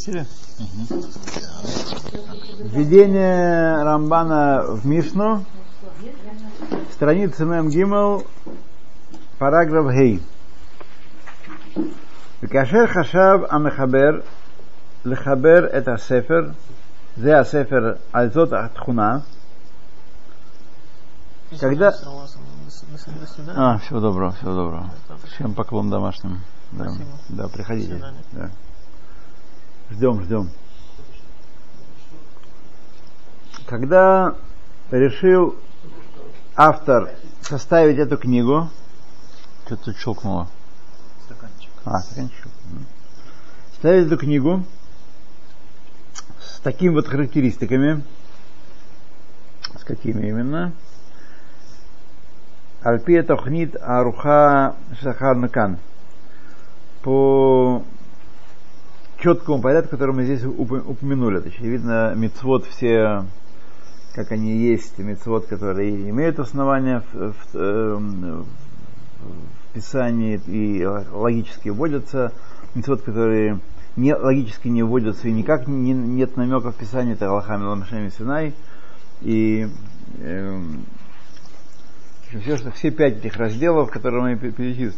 Запустили? Угу. Введение Рамбана в Мишну. Страница Мем Гимел, параграф Гей. וכאשר חשב המחבר לחבר את הספר, זה הספר על זאת התכונה, когда... А, всего доброго, всего доброго. Всем поклон домашним. Да, да приходите. Да. Ждем, ждем. Когда решил автор составить эту книгу, что-то тут щелкнуло. Стаканчик. А, стаканчик. Составить эту книгу с такими вот характеристиками, с какими именно, Альпия Тохнит Аруха Шахар Накан. По четкому порядку, который мы здесь упомянули. То есть, видно, мецвод все, как они есть, мецвод, которые имеют основания в, в, эм, в Писании и логически вводятся, мецвод, которые не, логически не вводятся и никак не, нет намека в Писании, это Аллахами Ламашами Синай. И э, все, что, все пять этих разделов, которые мы перечислили,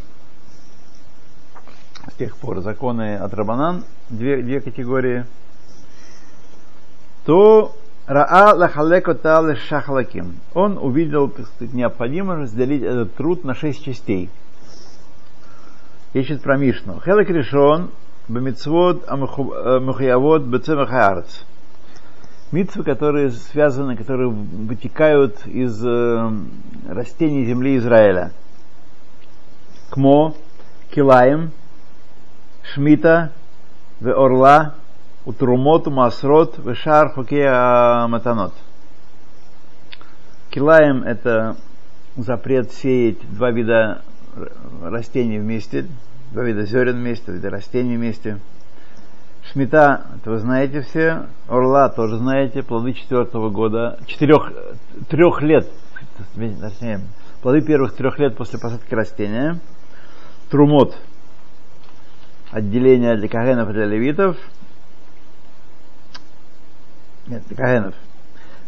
с тех пор законы от Рабанан, две, две категории, то Раа лахалекота шахлаким. Он увидел, так сказать, необходимо разделить этот труд на шесть частей. Ищет про Мишну. Хелек решен бемитцвот амухаявот бецемахаарц. Митцвы, которые связаны, которые вытекают из э, растений земли Израиля. Кмо, килаем, шмита, орла, утрумот, масрот, в шар, хокея, матанот. Килаем – это запрет сеять два вида растений вместе, два вида зерен вместе, два вида растений вместе – Шмита, это вы знаете все. Орла тоже знаете. Плоды четвертого года, четырех, трех лет, точнее, плоды первых трех лет после посадки растения. Трумот, отделение для кагенов и для левитов. Нет, для кагенов.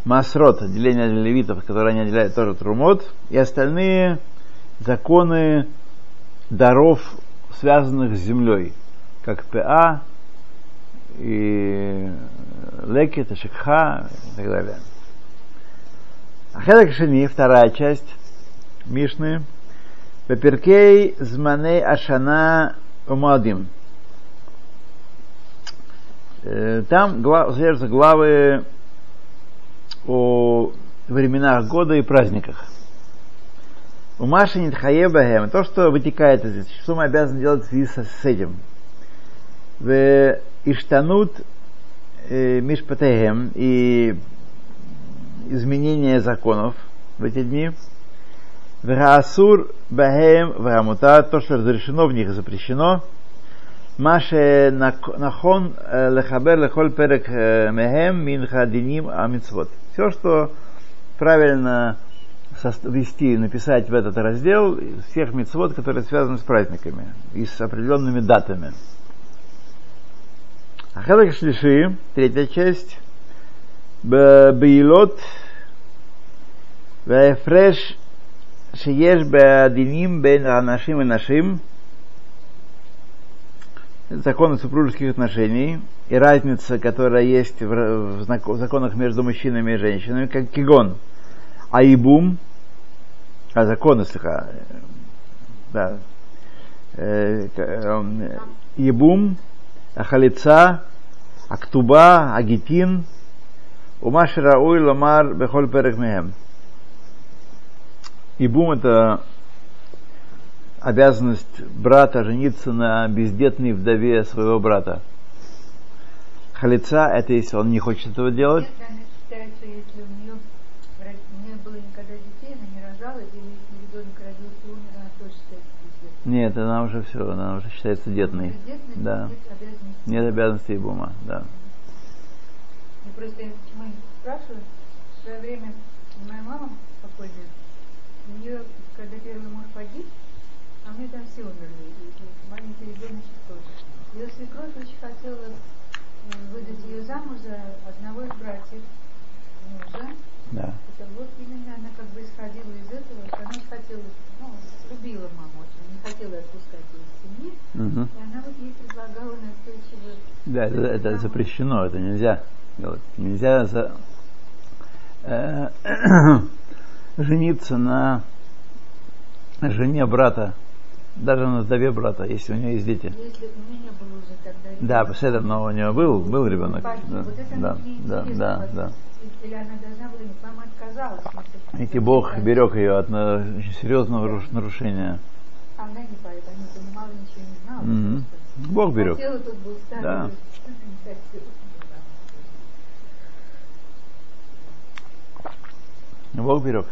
Масрот, отделение для левитов, которые они отделяют тоже трумот. И остальные законы даров, связанных с землей, как ПА, и лекит, и и так далее. Ахедак Шини, вторая часть Мишны, Пеперкей Зманей Ашана Умадим. Там содержатся главы о временах года и праздниках. У Маши Нитхаебахем, то, что вытекает из этого, что мы обязаны делать в связи с этим. В Иштанут э, Мишпатехем и изменение законов в эти дни. Вегасур бахем вегамута, то, что разрешено в них, запрещено. Маше нахон э, лехабер лехоль перек э, мехем мин хадиним амитсвот. Все, что правильно ввести, написать в этот раздел всех мецвод, которые связаны с праздниками и с определенными датами. Ахадак Шлиши, третья часть, Бейлот, Вефреш шиеш беадиним бен анашим и нашим, законы супружеских отношений и разница, которая есть в, в, знак, в законах между мужчинами и женщинами, как кигон, аибум, а, а законы, слегка, да, э, э, ебум, ахалица, актуба, агитин, умашира уй ламар бехоль перек мехем. И бум это обязанность брата жениться на бездетной вдове своего брата. Халица это если он не хочет этого делать. Нет, она не было никогда уже все, она уже считается детной. Бездетной, да. Нет обязанности Нет бума, да. Я просто мы спрашиваю, в свое время моя мама покойная, у нее, когда первый муж погиб, а у там все умерли, и маленький ребеночек тоже. Ее свекровь очень хотела э, выдать ее замуж за одного из братьев мужа. Да. Это вот именно она как бы исходила из этого, что она хотела, ну, любила маму очень, не хотела отпускать ее из семьи, Мгм. и она вот ей предлагала настойчиво Да, это, это запрещено, это нельзя делать. Нельзя за, э, жениться на жене брата, даже на вдове брата, если у нее есть дети. Если у меня не было уже тогда Да, этого, но у нее был, был ребенок. Да, вот да, да, да, да. Или она должна была, мама отказалась. и Бог берег ее от серьезного руш- нарушения. Она не поэт, она не понимала, ничего не знала. Мгм. просто. Бог берег. Хотела, тут был старый. Да. Бог берег.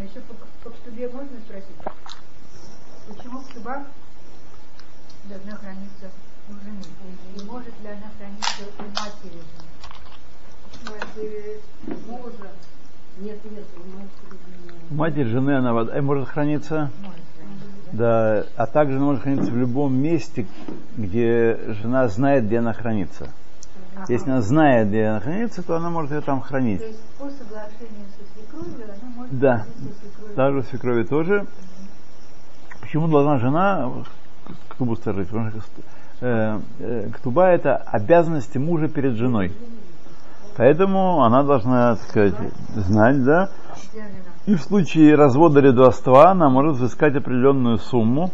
А еще по, по ктубе можно спросить, почему ктуба должна храниться у жены? И может ли она храниться у матери жены? матери мужа. Нет, нет, матери. Матерь жены, она э, Может храниться, да, а также она может храниться в любом месте, где жена знает, где она хранится. Если она знает, где она хранится, то она может ее там хранить. То есть по соглашению со свекровью она может Да. Также свекрови тоже. Почему должна жена ктубу сторожить? Потому что э, э, ктуба это обязанности мужа перед женой. Поэтому она должна, так сказать, знать, да. И в случае развода или дуаства она может взыскать определенную сумму,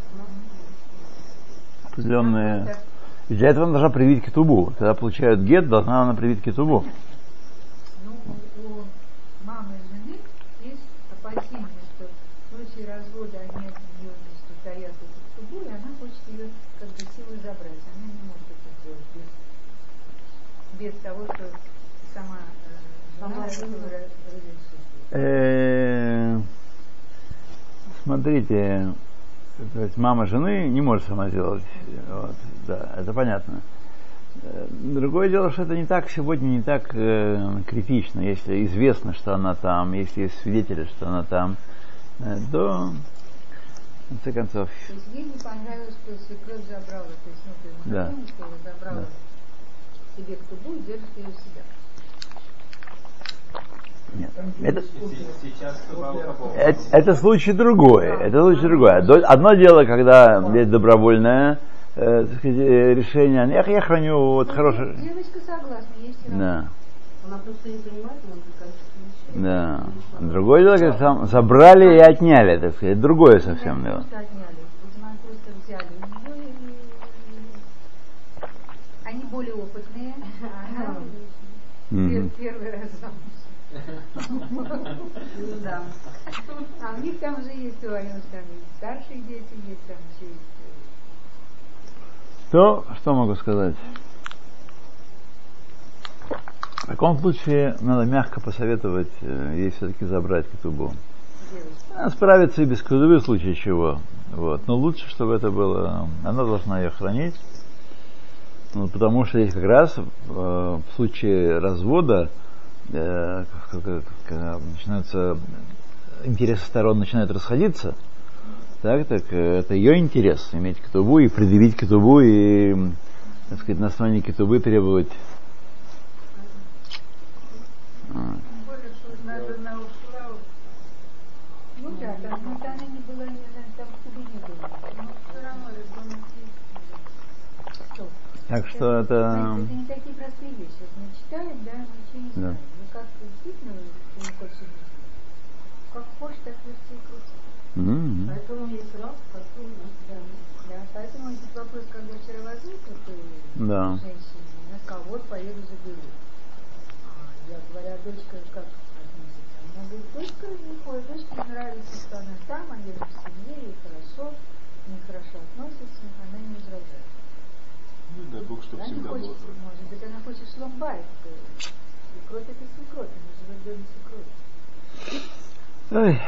определенные... И для этого она должна привить кетубу. Когда получают гет, должна она привить кетубу. Ну, у, у мамы жены есть опасение, что в случае развода они от нее значит, утаят эту ктубу, и она хочет ее как бы силой забрать. Она не может это сделать без, без того, что сама э, жена разрешит. Э, Смотрите, то есть мама жены не может сама сделать. Вот, да, это понятно. Э, Другое дело, что это не так сегодня не так э, критично, если известно, что она там, если есть свидетели, что она там, э, то в конце концов, То есть ей не понравилось, что свекровь забрала, то есть, ну, то есть Да. мошенничество, забрала Да. себе ктубу и держит ее себя. Нет. Это, это, это случай другой. Это случай другой. До- Одно дело, когда есть добровольное э, так сказать, э, решение. Я, я храню вот Ну, хорошее. Девочка согласна, есть Да. Она просто не понимает, она прикажет Да. Другое дело, когда там забрали и отняли, так сказать. Другое совсем дело. они более опытные, а первый раз замуж. Ну да. А у них там уже есть у Алены там и старшие дети, есть там еще есть. То, что могу сказать? В таком случае надо мягко посоветовать э, ей все-таки забрать девочки. Она справится и без кетубы в случае чего. Вот. Но лучше, чтобы это было... Она должна ее хранить. Ну, потому что здесь как раз э, в случае развода, когда начинаются интересы сторон начинают расходиться, так, так э, это ее интерес иметь кетубу и предъявить кетубу и, так сказать, на основании кетубы требовать. Да? Так что это... Это не такие простые вещи. Мы читаем, да, ничего не Да. знаем. Ну как действительно ты не хочешь объяснить? Как хочешь, так и крути. М, Поэтому есть раз, потом да. Да, поэтому этот вопрос, когда вчера возник, у Да. женщины, она сказала, вот поеду заберу. А, я говорю, а дочка как относится? Она говорит, дочка не ходит, дочке нравится, что она там, они в семье, ей хорошо, не хорошо относится, она не возражает. Ну, дай Бог, чтобы Она всегда хочет, было. может быть, она хочет шломбайт. Свекровь это свекровь, она живет в доме свекрови. Ой.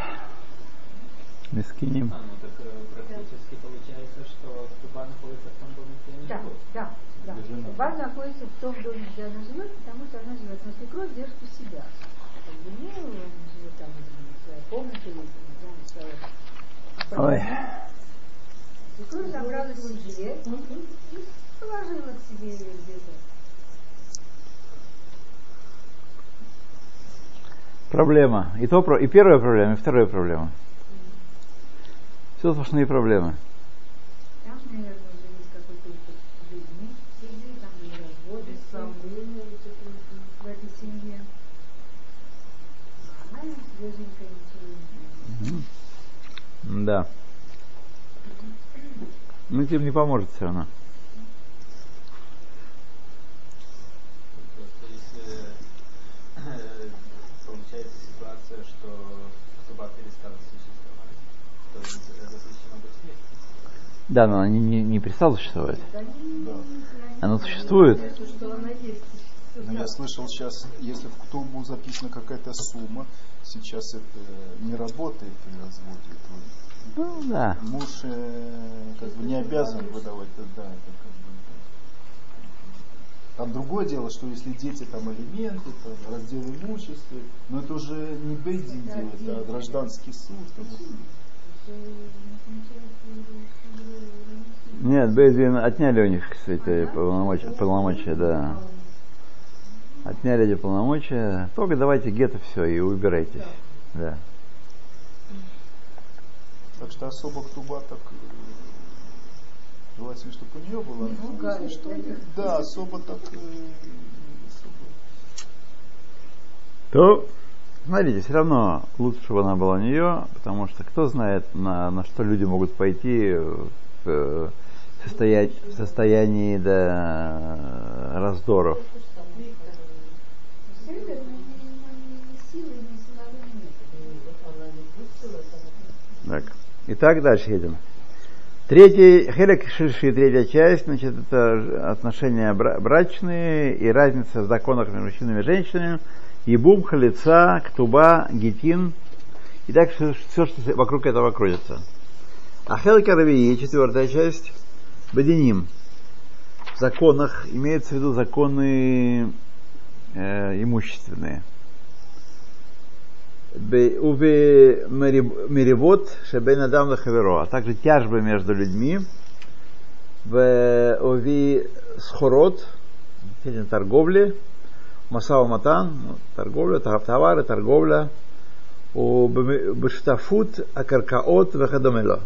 Мискиним. А, ну так э, практически получается, что труба находится в том доме, где они Да, живут. да, да. Труба находится в том доме, где она живет, потому что она живет. Но свекровь держит у себя. Как бы не он живет там в своей комнате или в своей Ой. Свекровь забрала себе Положила к себе где-то. Проблема. И, то, про- и первая проблема, и вторая проблема. Все сплошные проблемы. Там, наверное, уже есть какой-то опыт с людьми, среди, там были разводы сам Сомнения у тебя. в этой семье. А она свеженькая, ничего не знает. Да. Ну, тебе не поможет все равно. Просто если э, получается ситуация, что суба перестала существовать, то э, запрещено быть вместе. Да, но она не, не, не перестала существовать. Да. Она существует. Но я слышал сейчас, если в Ктубу записана какая-то сумма, сейчас это не работает при разводе. Ну, да. Муж э, как бы не обязан выдавать, да, это как бы. Там другое дело, что если дети там алименты, там, раздел имущества, но это уже не Бейдин делает, а гражданский суд. бы. Нет, Бейзин отняли у них, кстати, полномочия, полномочия, да. Отняли эти полномочия. Только давайте гетто все и убирайтесь. Да. Так что особо Ктуба так желательно, чтобы у нее было. Ну, если что, да? да, особо так э, особо. То, смотрите, все равно лучше, чтобы она была у нее, потому что кто знает, на, на что люди могут пойти в э, состоя- в состоянии да, раздоров. Так. Итак, дальше едем. Третий, хелек ширши, третья часть, значит, это отношения бра- брачные и разница в законах между мужчинами и женщинами, ебум, халица, ктуба, гетин, и так все, все, что вокруг этого крутится. А хелка равии, четвертая часть, бадиним. В законах имеется в виду законы э, имущественные. Уве мерибот шебен адам хаверо, а также тяжбы между людьми, в уви схорот, торговли, масава матан, торговля, товары, торговля, у бештафут акаркаот вехадомело.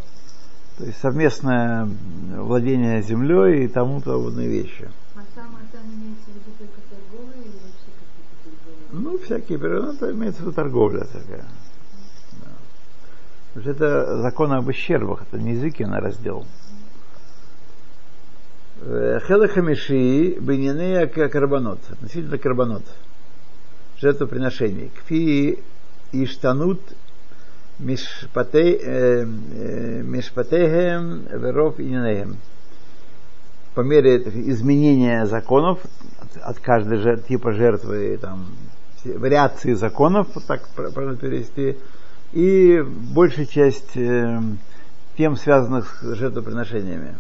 То есть совместное владение землей и тому подобные вещи. А сам там имеется в виду только торговля или вообще какие-то другие? Ну, всякие переводы, это имеется в виду торговля такая. Да. Потому что это закон об ущербах, это не языки на раздел. Хела хамиши биньяне карбонот, относительно карбонот, жертвоприношений. Кфи иштанут мишпате- э, э, мишпатехем веров инянехем. По мере изменения законов от, каждой жер- типа жертвы, там, вариации законов, вот так пр- правильно перевести, и большая часть э, тем, связанных с жертвоприношениями.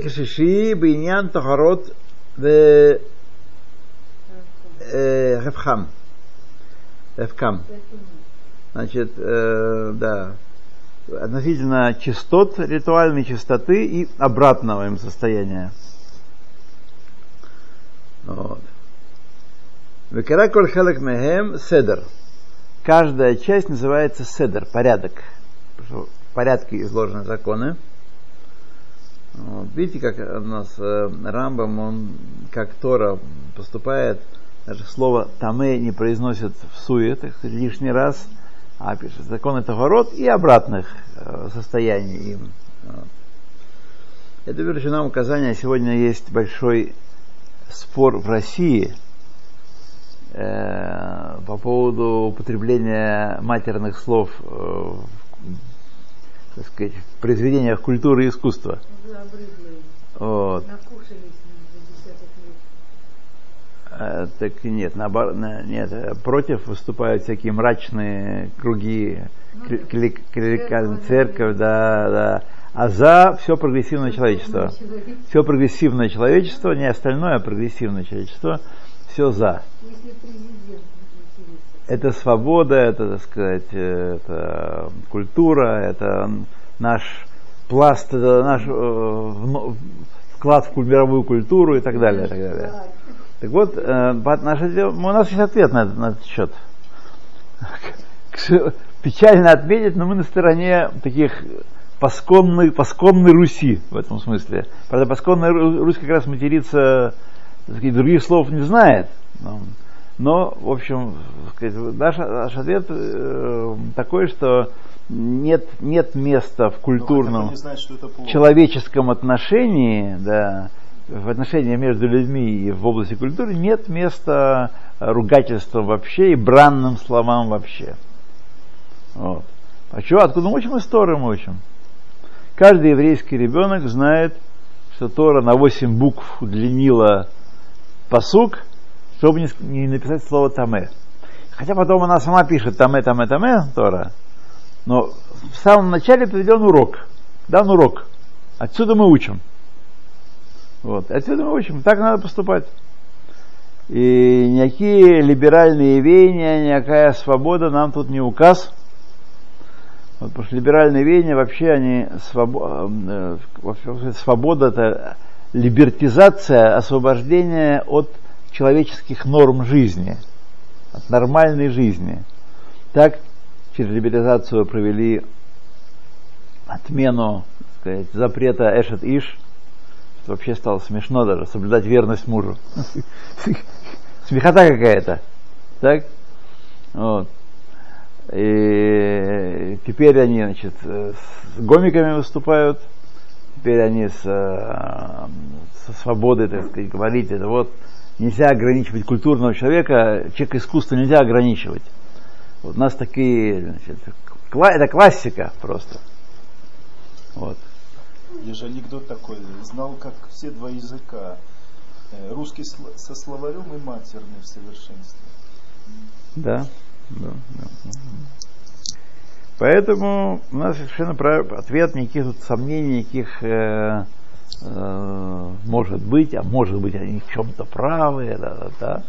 Кишиши биньян тахарот в ревхам. Ревкам. Значит, э, да, относительно частот, ритуальной чистоты и обратного им состояния. Вот. Векара коль хелек мехем седер. Каждая часть называется седер, порядок. В порядке изложены законы. Вот. Видите, как у нас э, Рамбам, он как Тора поступает, даже слово таме не произносит в суе, так сказать, лишний раз, а пишет законы Тахорот и обратных э, состояний им. Вот. Это верно нам указание. Сегодня есть большой спор в России э, по поводу употребления матерных слов э, так сказать, в произведениях культуры и искусства. Вот. Э, так нет, наоборот, на- нет, э, против выступают всякие мрачные круги, Ну кли- кли- Церковь, церковь, да, да. А за все прогрессивное человечество. Все прогрессивное человечество, не остальное, а прогрессивное человечество, все за. Если президент. Это свобода, это, так сказать, э, это культура, это наш пласт, это наш э, вклад в мировую культуру и так далее. И так, далее. так вот, э, по отношению, у нас есть ответ на, на этот счет. Печально отметить, но мы на стороне таких посконной, посконной Руси в этом смысле. Правда, посконная Русь как раз матерится, сказать, других слов не знает. Но, в общем, сказать, наш, наш ответ э, такой, что нет, нет места в культурном, знает, человеческом отношении, да, в отношении между людьми и в области культуры нет места ругательствам вообще и бранным словам вообще. Вот. А что, откуда мы учим историю мы учим? Каждый еврейский ребенок знает, что Тора на 8 букв удлинила посук, чтобы не, не написать слово таме. Хотя потом она сама пишет таме, таме, таме, Тора, но в самом начале приведен урок. Дан урок. Отсюда мы учим. Вот. Отсюда мы учим. Так надо поступать. И никакие либеральные веяния, никакая свобода нам тут не указ. Вот, потому что либеральные веяния вообще они свобо, э, свобода это либертизация, освобождение от человеческих норм жизни, от нормальной жизни. Так через либерализацию провели отмену сказать, запрета Эшет Иш, что вообще стало смешно даже, соблюдать верность мужу. Смехота какая-то. Так? Вот. И теперь они, значит, с гомиками выступают, теперь они с, со свободой, так сказать, говорить, это вот нельзя ограничивать культурного человека, человек искусства нельзя ограничивать. Вот у нас такие, значит, это классика просто. Вот. Есть же анекдот такой, знал как все два языка, э, русский со словарем и матерный в совершенстве. Да, да, да. Поэтому у нас совершенно прав... ответ, никаких тут сомнений, никаких э, может быть, а может быть они в чем-то правы, да, да.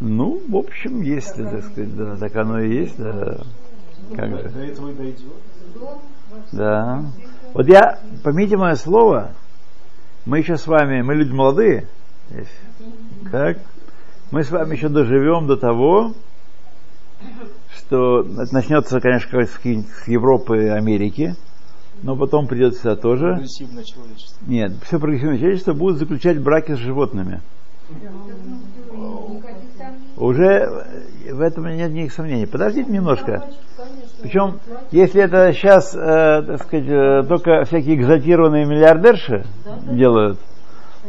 Ну, в общем, если, так сказать, да, так оно и есть, да. Как же? До этого и дойдет. Да. Вот я, поймите мое слово, мы еще с вами, мы люди молодые, так, мы с вами еще доживем до того, что начнется, конечно, с Европы и Америки, но потом придет сюда тоже. Прогрессивное человечество. Нет, все прогрессивное человечество будет заключать браки с животными. Уже в этом нет никаких сомнений. Подождите немножко. Причем, если это сейчас, э, так сказать, э, только всякие экзотированные миллиардерши делают,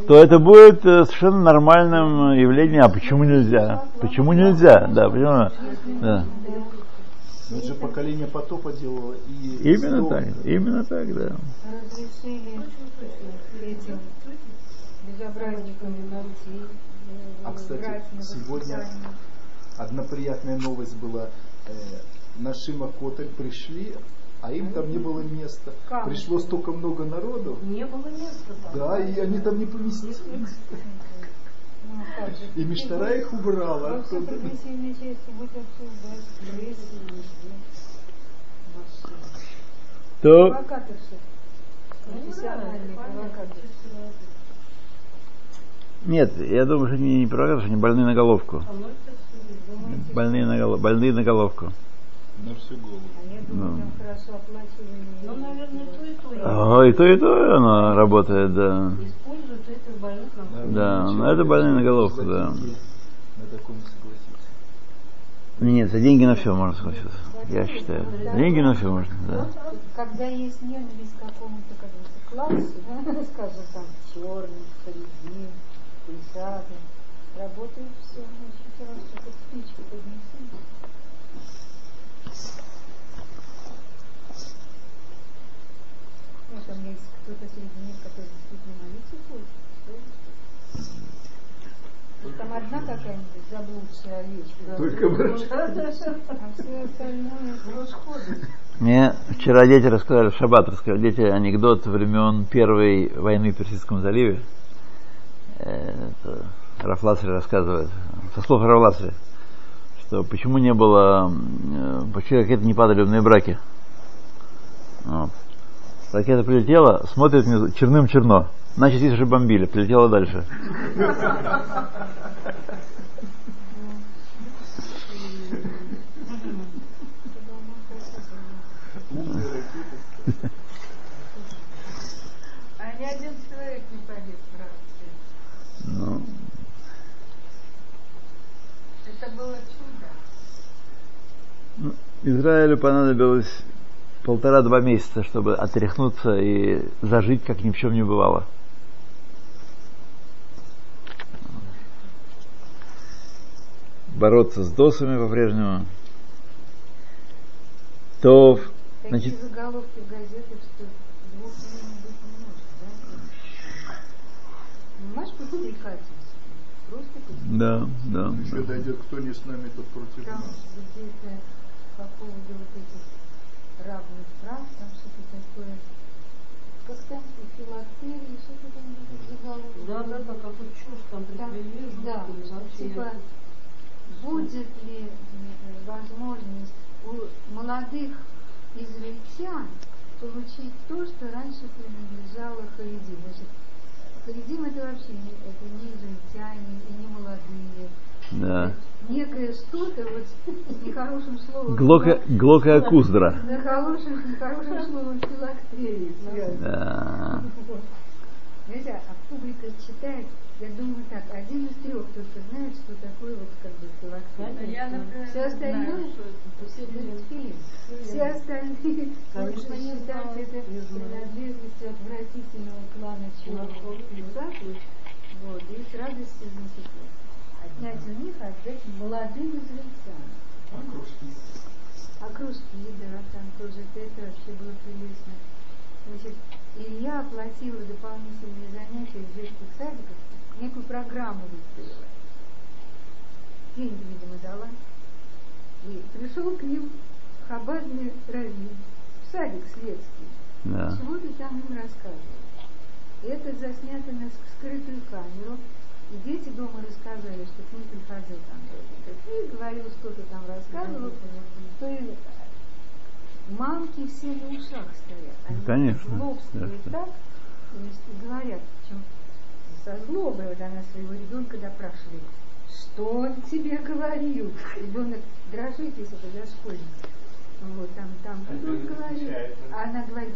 то это будет э, совершенно нормальным явлением. А почему нельзя? Почему нельзя? Да, почему? Да. Но это же поколение потопа делало и Именно так, именно так, да. Разрешили этим безобразникам найти а, кстати, сегодня одна приятная новость была. Э, на Шима Котель пришли, а им там не было места. Как? Пришло столько много народу. Не было места там. Да, и они там не поместились. Ну. И Миштара их убрала. То, провокаторши. нет, я думаю, что они не провокаторы, они больные на головку. А Больные на, голов- больные на головку. На всю голову. А я думаю, Ну. там хорошо оплачиваемые. Ну, наверное, то и то. А, и то, и то она работает, да. Используют этих больных на Да, но это больные на головку, да. На таком согласиться. Нет, за деньги на все можно согласиться. Я считаю. За деньги на все можно, да. Когда есть ненависть к какому-то классу, да, скажем там, черным, средним, писатым, работает все, значит, раз только спичку поднеси. Ну, там есть кто-то среди них, который действительно молиться хочет. что ли? Там одна какая-нибудь заблудшая овечка. Только бы- А все остальное расходы. Мне вчера дети рассказали, в шаббат рассказали, дети анекдот времен Первой войны в Персидском заливе. Э, Это Рафласри рассказывает, со слов Рафласри, что почему не было, э, почему какие-то неподобные браки. Ракета прилетела, смотрит внизу, черным черно. Значит, здесь уже бомбили, прилетела дальше. А ни один человек не погиб в рации. Ну, Это было чудо. ну, Израилю понадобилось полтора-два месяца, чтобы отряхнуться и зажить, как ни в чем не бывало. Бороться с досами по-прежнему. То, Такие значит, заголовки в газетах, что двух не может, да? Понимаешь, подстрекательство. Просто да, да, Еще да. дойдет, кто не с нами, тот против Там нас. где-то по поводу вот этих равных прав, там что-то такое. Там филактерии, что-то там заголовки. Да, да, да, какую чушь там приплели, да, вообще. типа, будет ли возможность у молодых израильтян получить то, что раньше принадлежало Харидим. Значит, Харидим это вообще не, это не израильтяне и не молодые. да. Некое что-то, вот с нехорошим словом. Глока, глока Куздра. На хорошим, нехорошим словом филактерии. Да. Знаете, а публика читает, я думаю так, один из трех только знает, что такое вот как бы филактерия. Я, например, Все остальное знаю, что это все мультфильм. Все остальные Конечно, не считают это принадлежностью отвратительного клана чуваков и узаков. Вот, и с радостью, значит, отнять у них, отдать молодым израильтянам. А кружки? А кружки, да, там тоже это вообще было прелестно. Значит, Илья оплатила дополнительные занятия в детских садиках, некую программу выстроила. Деньги, видимо, дала. И пришел к ним хабадный раввин, садик светский. Да. Чего-то там им рассказывал. И это заснято на ск- скрытую камеру. И дети дома рассказали, что к ним приходил там и говорил, что-то там рассказывал, то и мамки все на ушах стоят. Они Конечно, злобствуют да, так, и говорят, причем со злобой вот она своего ребенка допрашивает. Что он тебе говорил? Ребенок дрожит, если это дошкольник. Вот, там, там, А что он говорит? А она говорит,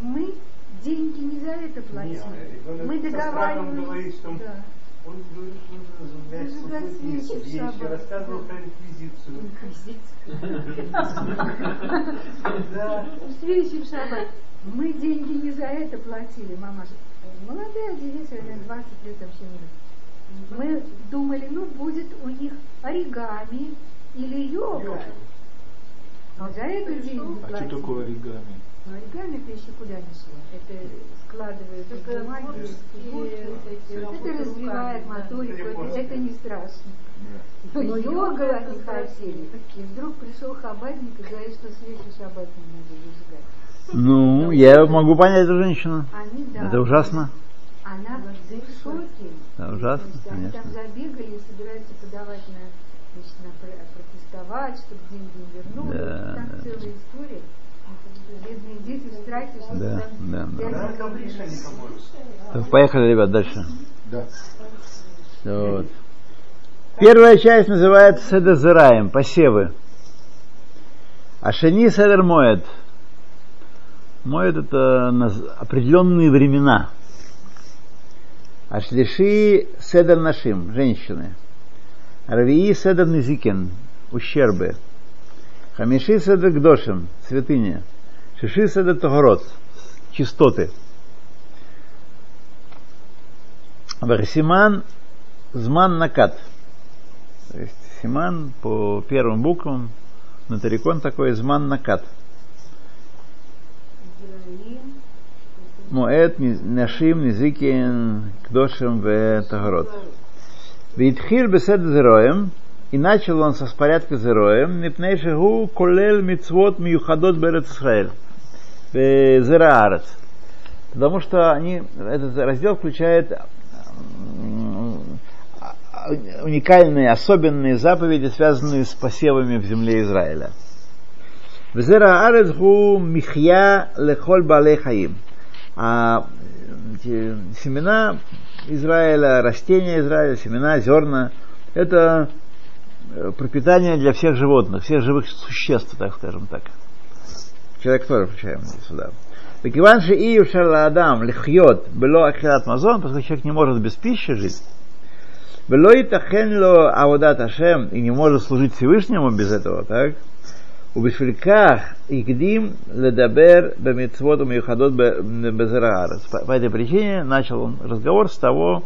мы деньги не за это платили. ребенок мы со страхом договаривались. говорит, что Да. Он говорит, нужно зажигать свечи шаббат, рассказывал про инквизицию. Да. Встречи в шаббат. Мы деньги не за это платили, мамаша. Молодая девица, наверное, 20 лет вообще не Мы думали, ну будет у них оригами или йога. А за это деньги А платили. что такое оригами? Ну, оригами это еще куда не шло. Это складывают из Это такие Это развивает моторику, это, это не страшно. Но Но йога йога они хотели. И вдруг пришел хабадник и говорит, что свечи шаббат не надо зажигать. Ну, я могу понять эту женщину. Они, да. Это ужасно. Она в шоке. Да, ужасно, есть они конечно. там забегали и собираются подавать на, значит, на про- протестовать, чтобы деньги вернули. Да, там да. целая история. Это Бедные дети в страхе, что Да, там да, да. Так, Поехали, ребят, дальше. Да. Вот. Первая часть называется Седезераем, посевы. А шени Седер Моет. Моет это определенные времена. А шлиши Седер Нашим, женщины. Равии Седер Низикен, ущербы. Хамиши Седер Гдошим, святыня. Шиши Седер Тогород, чистоты. Варсиман Зман Накат. То есть Симан по первым буквам, Натарикон такой Зман Накат. Моэт, Нашим, Низикин, Кдошим в Тагород. Витхир бесед зероем, и начал он со порядка зероем, мипней шегу колел мицвот миюхадот берет Исраэль. Зераарец. Потому что они, этот раздел включает уникальные, особенные заповеди, связанные с посевами в земле Израиля. Взера арец гу михья лехоль балей хаим. А семена Израиля, растения Израиля, семена, зерна, это э, пропитание для всех животных, всех живых существ, так скажем так. Человек тоже включаем сюда. Покиван же и адам лихьет было ахилат мазон, поскольку человек не может без пищи жить. Было и тахенло аводат ашем, и не может служить Всевышнему без этого, так? У Убешвильках Игдим Ледабер Бамитсвот Умюхадот Безераарес. По этой причине начал он разговор с того,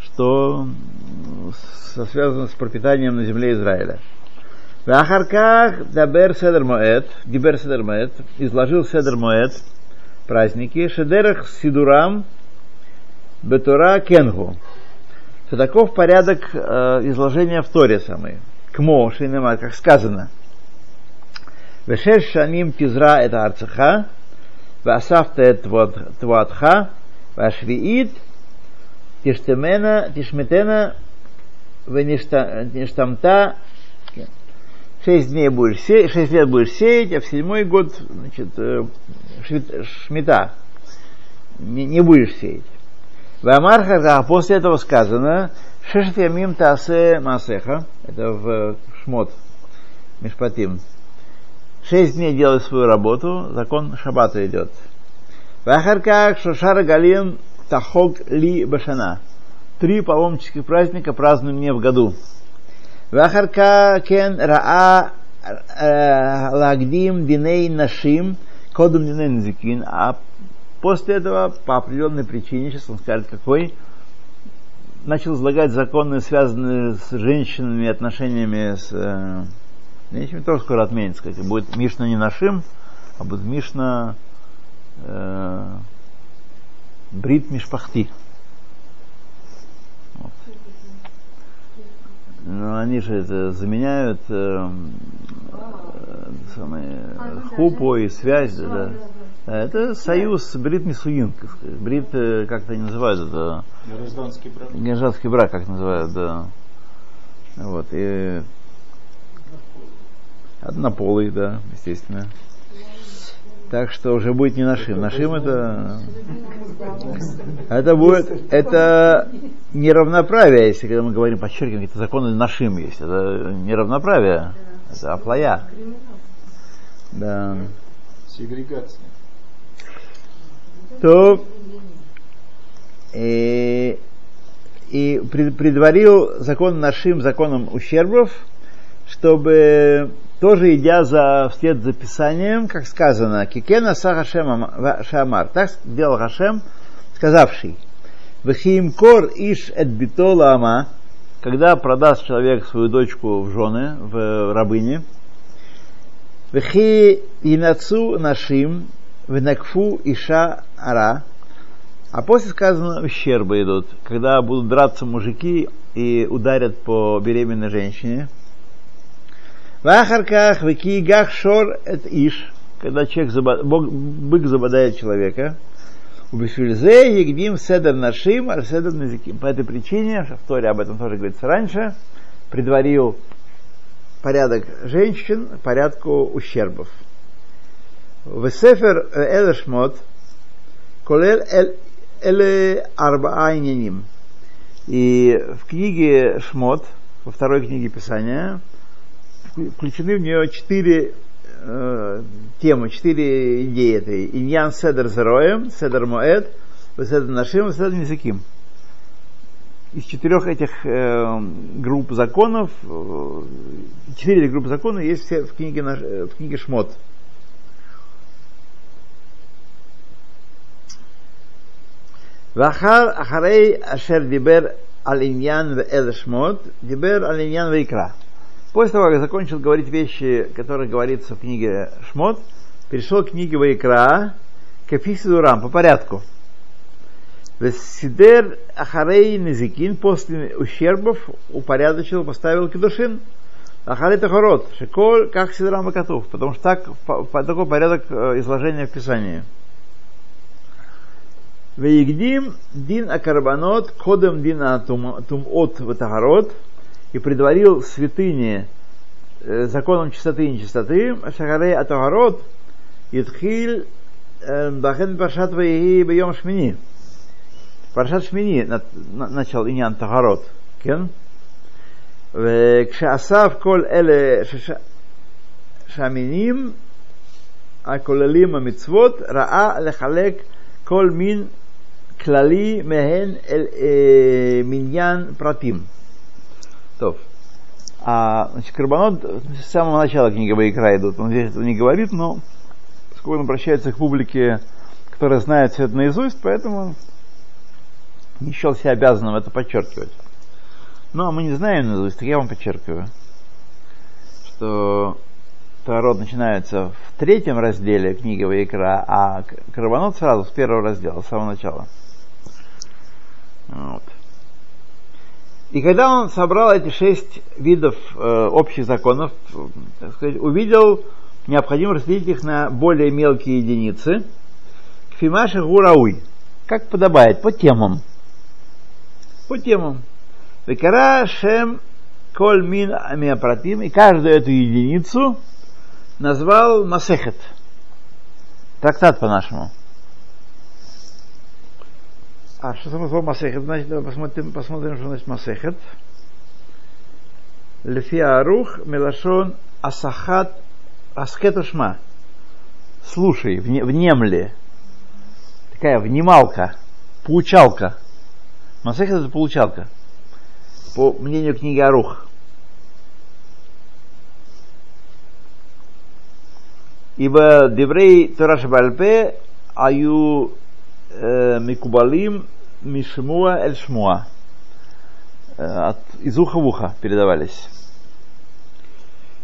что связано с пропитанием на земле Израиля. Ахарках Дабер Седер Моэт, Гибер Седер Моэт, изложил Седер Моэт праздники Шедерах Сидурам Бетура Кенгу. Таков порядок э, изложения в Торе самой. Кмо, Шинемар, как сказано – Вешеш шаним тизра это арцеха, васафта твуатха, вашвиит, тиштемена, тишметена, веништамта, шесть дней будешь сеять, шесть лет будешь сеять, а в седьмой год, значит, шмета не, не будешь сеять. В Амарха, после этого сказано, Шешет ямим тасе масеха, это в шмот, мишпатим, Шесть дней делай свою работу, закон шаббата идет. Вахарках Шошара Галим Тахок Ли Башана. Три паломнических праздника празднуем мне в году. Вахарка Кен Раа э, Лагдим Диней Нашим Кодум Диней Нзикин. А после этого, по определенной причине, сейчас он скажет какой, начал излагать законы, связанные с женщинами, отношениями с э, Нечем тоже скоро отменится, кстати. Будет Мишна не нашим, а будет Мишна э, Брит Мишпахти. Вот. Но они же это заменяют э, э, самые, хупу и связь. Да, да. Это союз Брит Мисуин. Брит, э, как-то они называют это. Гражданский брак. Гражданский брак, как называют, да. Вот. И Однополый, да, естественно. Так что уже будет не нашим. Нашим это... Это будет... Это неравноправие, если когда мы говорим, подчеркиваем, какие-то законы нашим есть. Это неравноправие. Это афлая. Да. Сегрегация. То и, и предварил закон нашим законом ущербов, чтобы тоже идя за, вслед за Писанием, как сказано, Кикена Сахашем Шамар, так сделал Хашем, сказавший, Вахиим кор иш эт битола ама, когда продаст человек свою дочку в жены, в рабыне, Вахи инацу нашим, венакфу иша ара, а после сказано, ущербы идут, когда будут драться мужики и ударят по беременной женщине – Вахарках векигах шор эт иш, когда человек забод, Бог, бык забодает человека. У Бешвильзе егдим седер нашим, а седер назиким. По этой причине, в Торе об этом тоже говорится раньше, предварил порядок женщин порядку ущербов. В Сефер Элешмот колел эле арбаайняним. И в книге Шмот, во второй книге Писания, включены в нее четыре э, темы, четыре идеи этой. Иньян Седер Зероем, Седер Моэд, Седер Нашим, Седер Низаким. Из четырех этих э, групп законов, э, четыре группы законов есть все в книге, э, в книге Шмот. Вахар Ахарей Ашер Дибер Алиньян Эль Шмот, Дибер Алиньян Вейкра. После того, как закончил говорить вещи, которые говорится в книге Шмот, перешел к книге Вайкра, к Эфисидурам, по порядку. Сидер Ахарей Незикин после ущербов упорядочил, поставил кедушин. Ахарей Тахарот, Шиколь, как Сидрам Котов, потому что так, по, такой порядок э, изложения в Писании. Вейгдим дин акарбанот, кодем дин тумот ватахарот, и предварил святыни э, законом чистоты и нечистоты, Шахарей Атагарот, Итхиль э, Бахен Паршат Ваиги Бьем Шмини. Паршат Шмини начал Иньян Тагарот. Кен? וכשאסף כל אלה שהמינים הכוללים המצוות, ראה לחלק כל מין כללי מהן אל אה, מניין פרטים. То. А, значит, Карбонот с самого начала книги Ваикра идут. Он здесь этого не говорит, но поскольку он обращается к публике, которая знает все это наизусть, поэтому не счел себя обязанным это подчеркивать. Ну, а мы не знаем наизусть, так я вам подчеркиваю, что Таарот начинается в третьем разделе книги Ваикра, а Карбонот сразу с первого раздела, с самого начала. Вот. И когда он собрал эти шесть видов э, общих законов, так сказать, увидел необходимо разделить их на более мелкие единицы. Кфимаши гурауй, как подобает, по темам. По темам. Векара шем коль мин амиапратим, и каждую эту единицу назвал Масехет. Трактат по-нашему. А что само слово Масехет? Значит, давай посмотрим, посмотрим, что значит Масехет. Лефи Арух Мелашон Асахат Аскет Ушма. Слушай, внемли. Такая внималка, получалка. Масехет это получалка. По мнению книги Арух. Ибо Деврей Тораш Бальпе аю Э, Микубалим Мишмуа Эль Шмуа. Э, от, из уха в ухо передавались.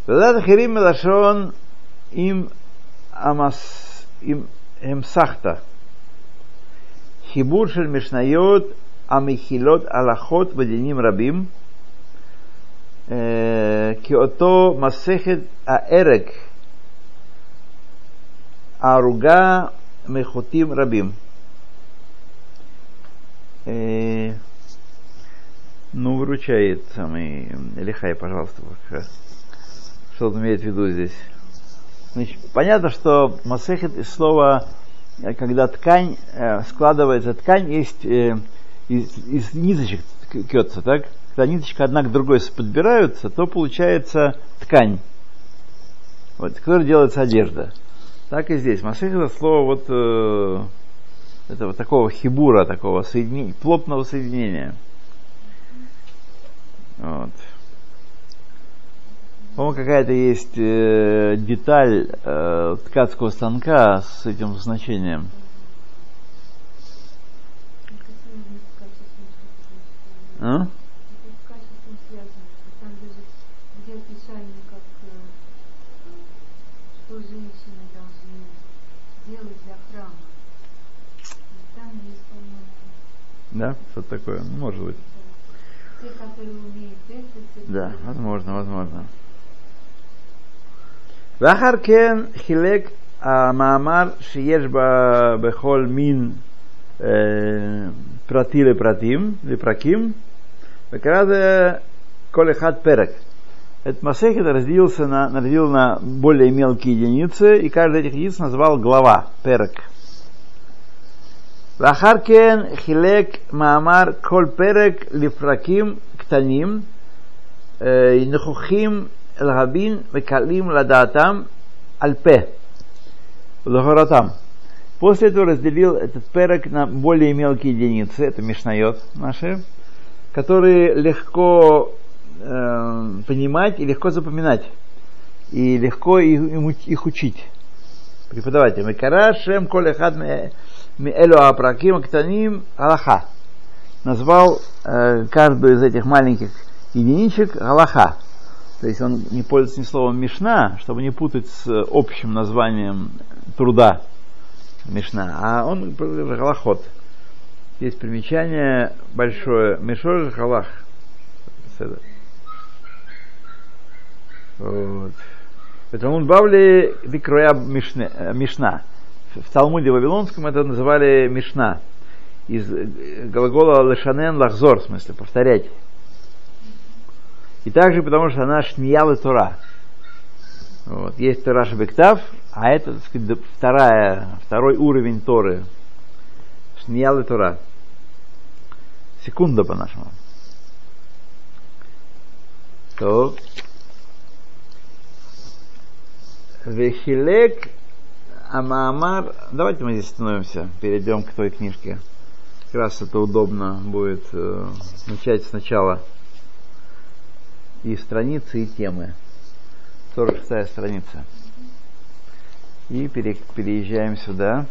Вадат Хирим Мелашон им Амас им Эмсахта. Хибур шель Мишнайот Амихилот Аллахот Вадиним Рабим. Э, Киото Масехет Аэрег. Аруга Мехутим Рабим. Э, ну, выручает самый Лихай, пожалуйста, что он имеет в виду здесь. Значит, понятно, что масехет из слова, э, когда ткань э, складывается, ткань есть из, из ниточек кется, так? Когда ниточка одна к другой подбираются, то получается ткань, вот, которой делается одежда. Так и здесь. Масехет это слово вот этого такого хибура, такого соединения, плотного соединения. Вот. По-моему, какая-то есть э, деталь э, ткацкого станка с этим значением. А? Да, что-то такое, может быть. Да, возможно, возможно. ואחר כן חילק המאמר שיש בכל מין פרטי לפרטים, לפרקים, וקרא זה כל אחד פרק. Этот Масехет разделился на, разделил на более мелкие единицы, и каждый из этих единиц назвал глава, перек. ואחר כן חילק מאמר כל פרק לפרקים קטנים, נכוחים להבין וקלים לדעתם על פה, ולהורתם. После этого разделил этот перек на более мелкие единицы, это мишнает наши, которые легко э, понимать и легко запоминать, и легко их, их учить. Преподаватель. Мекара шем коль эхад Элю Апраким Актаним Аллаха. Назвал э, каждую из этих маленьких единичек Аллаха. То есть он не пользуется ни словом Мишна, чтобы не путать с общим названием труда Мишна, а он Галахот. Есть примечание большое. Мишор Галах. Вот. Это он бавли дикроя Мишна в Талмуде Вавилонском это называли Мишна. Из глагола лешанен лахзор, в смысле, повторять. И также потому, что она шниял и Тора. Вот. Есть Тора Шабектав, а это, так сказать, вторая, второй уровень Торы. Шниял и Тора. Секунда по-нашему. То. Вехилек Амаамар. Давайте мы здесь остановимся, перейдем к той книжке. Как раз это удобно будет э, начать сначала и страницы, и темы. 46 страница. И пере, переезжаем сюда.